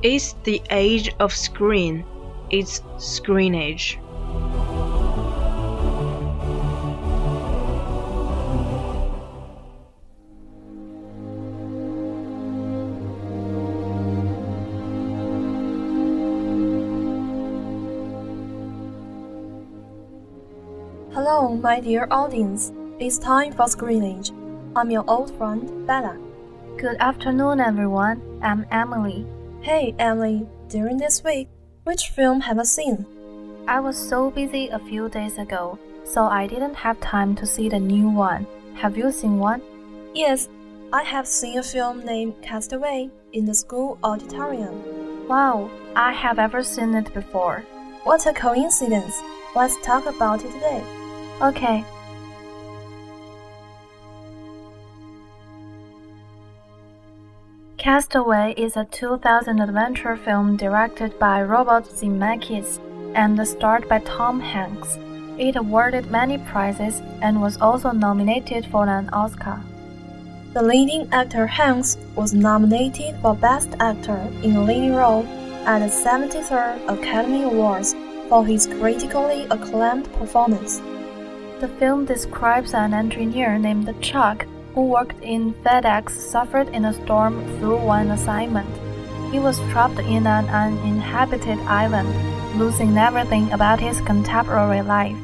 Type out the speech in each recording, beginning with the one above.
It's the age of screen. It's screen age. Hello, my dear audience. It's time for Screen Age. I'm your old friend, Bella. Good afternoon, everyone. I'm Emily. Hey, Emily, during this week, which film have you seen? I was so busy a few days ago, so I didn't have time to see the new one. Have you seen one? Yes, I have seen a film named Cast Away in the school auditorium. Wow, I have ever seen it before. What a coincidence! Let's talk about it today. Okay. Cast Away is a 2000 adventure film directed by Robert Zemeckis and starred by Tom Hanks. It awarded many prizes and was also nominated for an Oscar. The leading actor Hanks was nominated for Best Actor in a Leading Role at the 73rd Academy Awards for his critically acclaimed performance. The film describes an engineer named Chuck who worked in FedEx suffered in a storm through one assignment. He was trapped in an uninhabited island, losing everything about his contemporary life.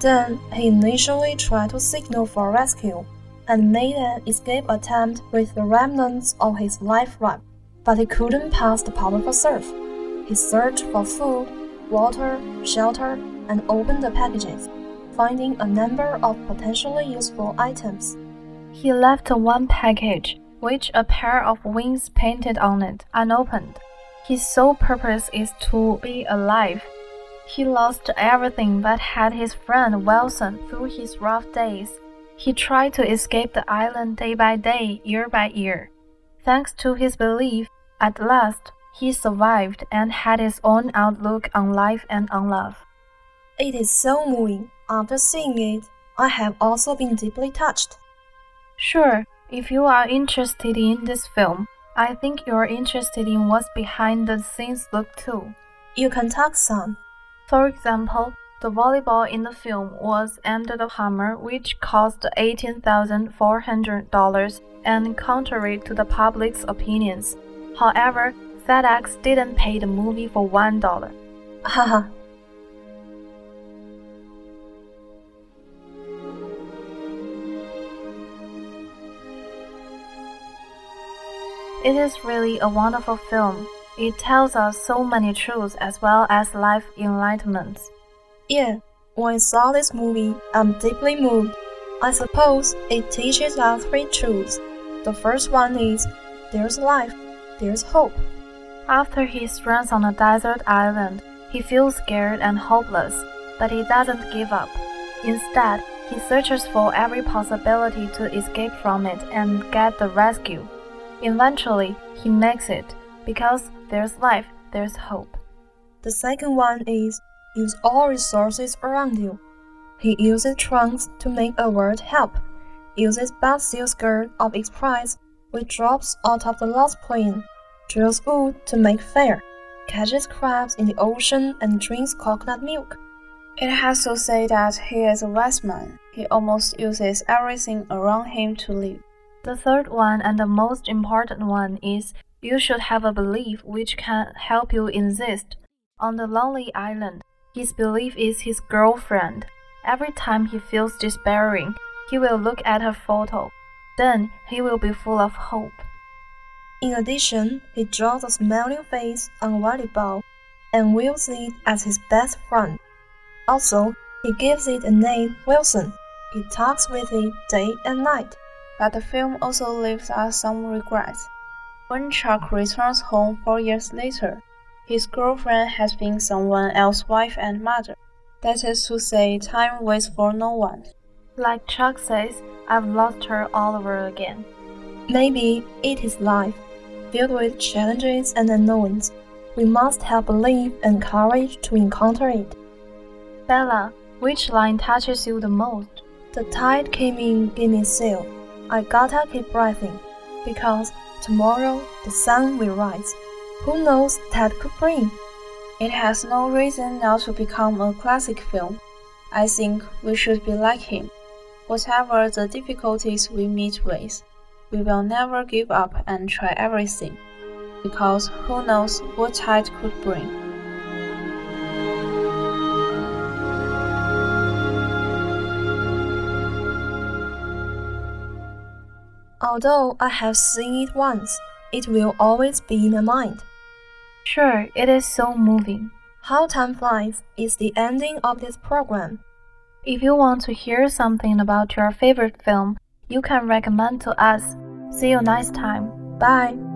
Then he initially tried to signal for rescue and made an escape attempt with the remnants of his life raft, but he couldn't pass the powerful surf. He searched for food, water, shelter, and opened the packages, finding a number of potentially useful items. He left one package, which a pair of wings painted on it, unopened. His sole purpose is to be alive. He lost everything but had his friend Wilson through his rough days. He tried to escape the island day by day, year by year. Thanks to his belief, at last, he survived and had his own outlook on life and on love. It is so moving. After seeing it, I have also been deeply touched. Sure, if you are interested in this film, I think you're interested in what's behind the scenes look too. You can talk some. For example, the volleyball in the film was Under the Hammer, which cost $18,400 and contrary to the public's opinions. However, FedEx didn't pay the movie for $1. Haha. It is really a wonderful film. It tells us so many truths as well as life enlightenments. Yeah, When I saw this movie, I'm deeply moved. I suppose it teaches us three truths. The first one is there's life, there's hope. After he strands on a desert island, he feels scared and hopeless, but he doesn't give up. Instead, he searches for every possibility to escape from it and get the rescue. Eventually, he makes it because there's life, there's hope. The second one is use all resources around you. He uses trunks to make a word help, uses bad seal skirt of its price, which drops out of the lost plane, drills wood to make fire, catches crabs in the ocean and drinks coconut milk. It has to say that he is a wise man. He almost uses everything around him to live. The third one and the most important one is you should have a belief which can help you insist. On the lonely island, his belief is his girlfriend. Every time he feels despairing, he will look at her photo. Then he will be full of hope. In addition, he draws a smiling face on volleyball and wields it as his best friend. Also, he gives it a name Wilson. He talks with it day and night. But the film also leaves us some regrets. When Chuck returns home four years later, his girlfriend has been someone else's wife and mother. That is to say, time waits for no one. Like Chuck says, I've lost her all over again. Maybe it is life, filled with challenges and unknowns. We must have belief and courage to encounter it. Bella, which line touches you the most? The tide came in, gave me sail. I gotta keep breathing, because tomorrow the sun will rise. Who knows that could bring? It has no reason not to become a classic film. I think we should be like him. Whatever the difficulties we meet with, we will never give up and try everything, because who knows what tide could bring. Although I have seen it once, it will always be in my mind. Sure, it is so moving. How Time Flies is the ending of this program. If you want to hear something about your favorite film, you can recommend to us. See you next time. Bye.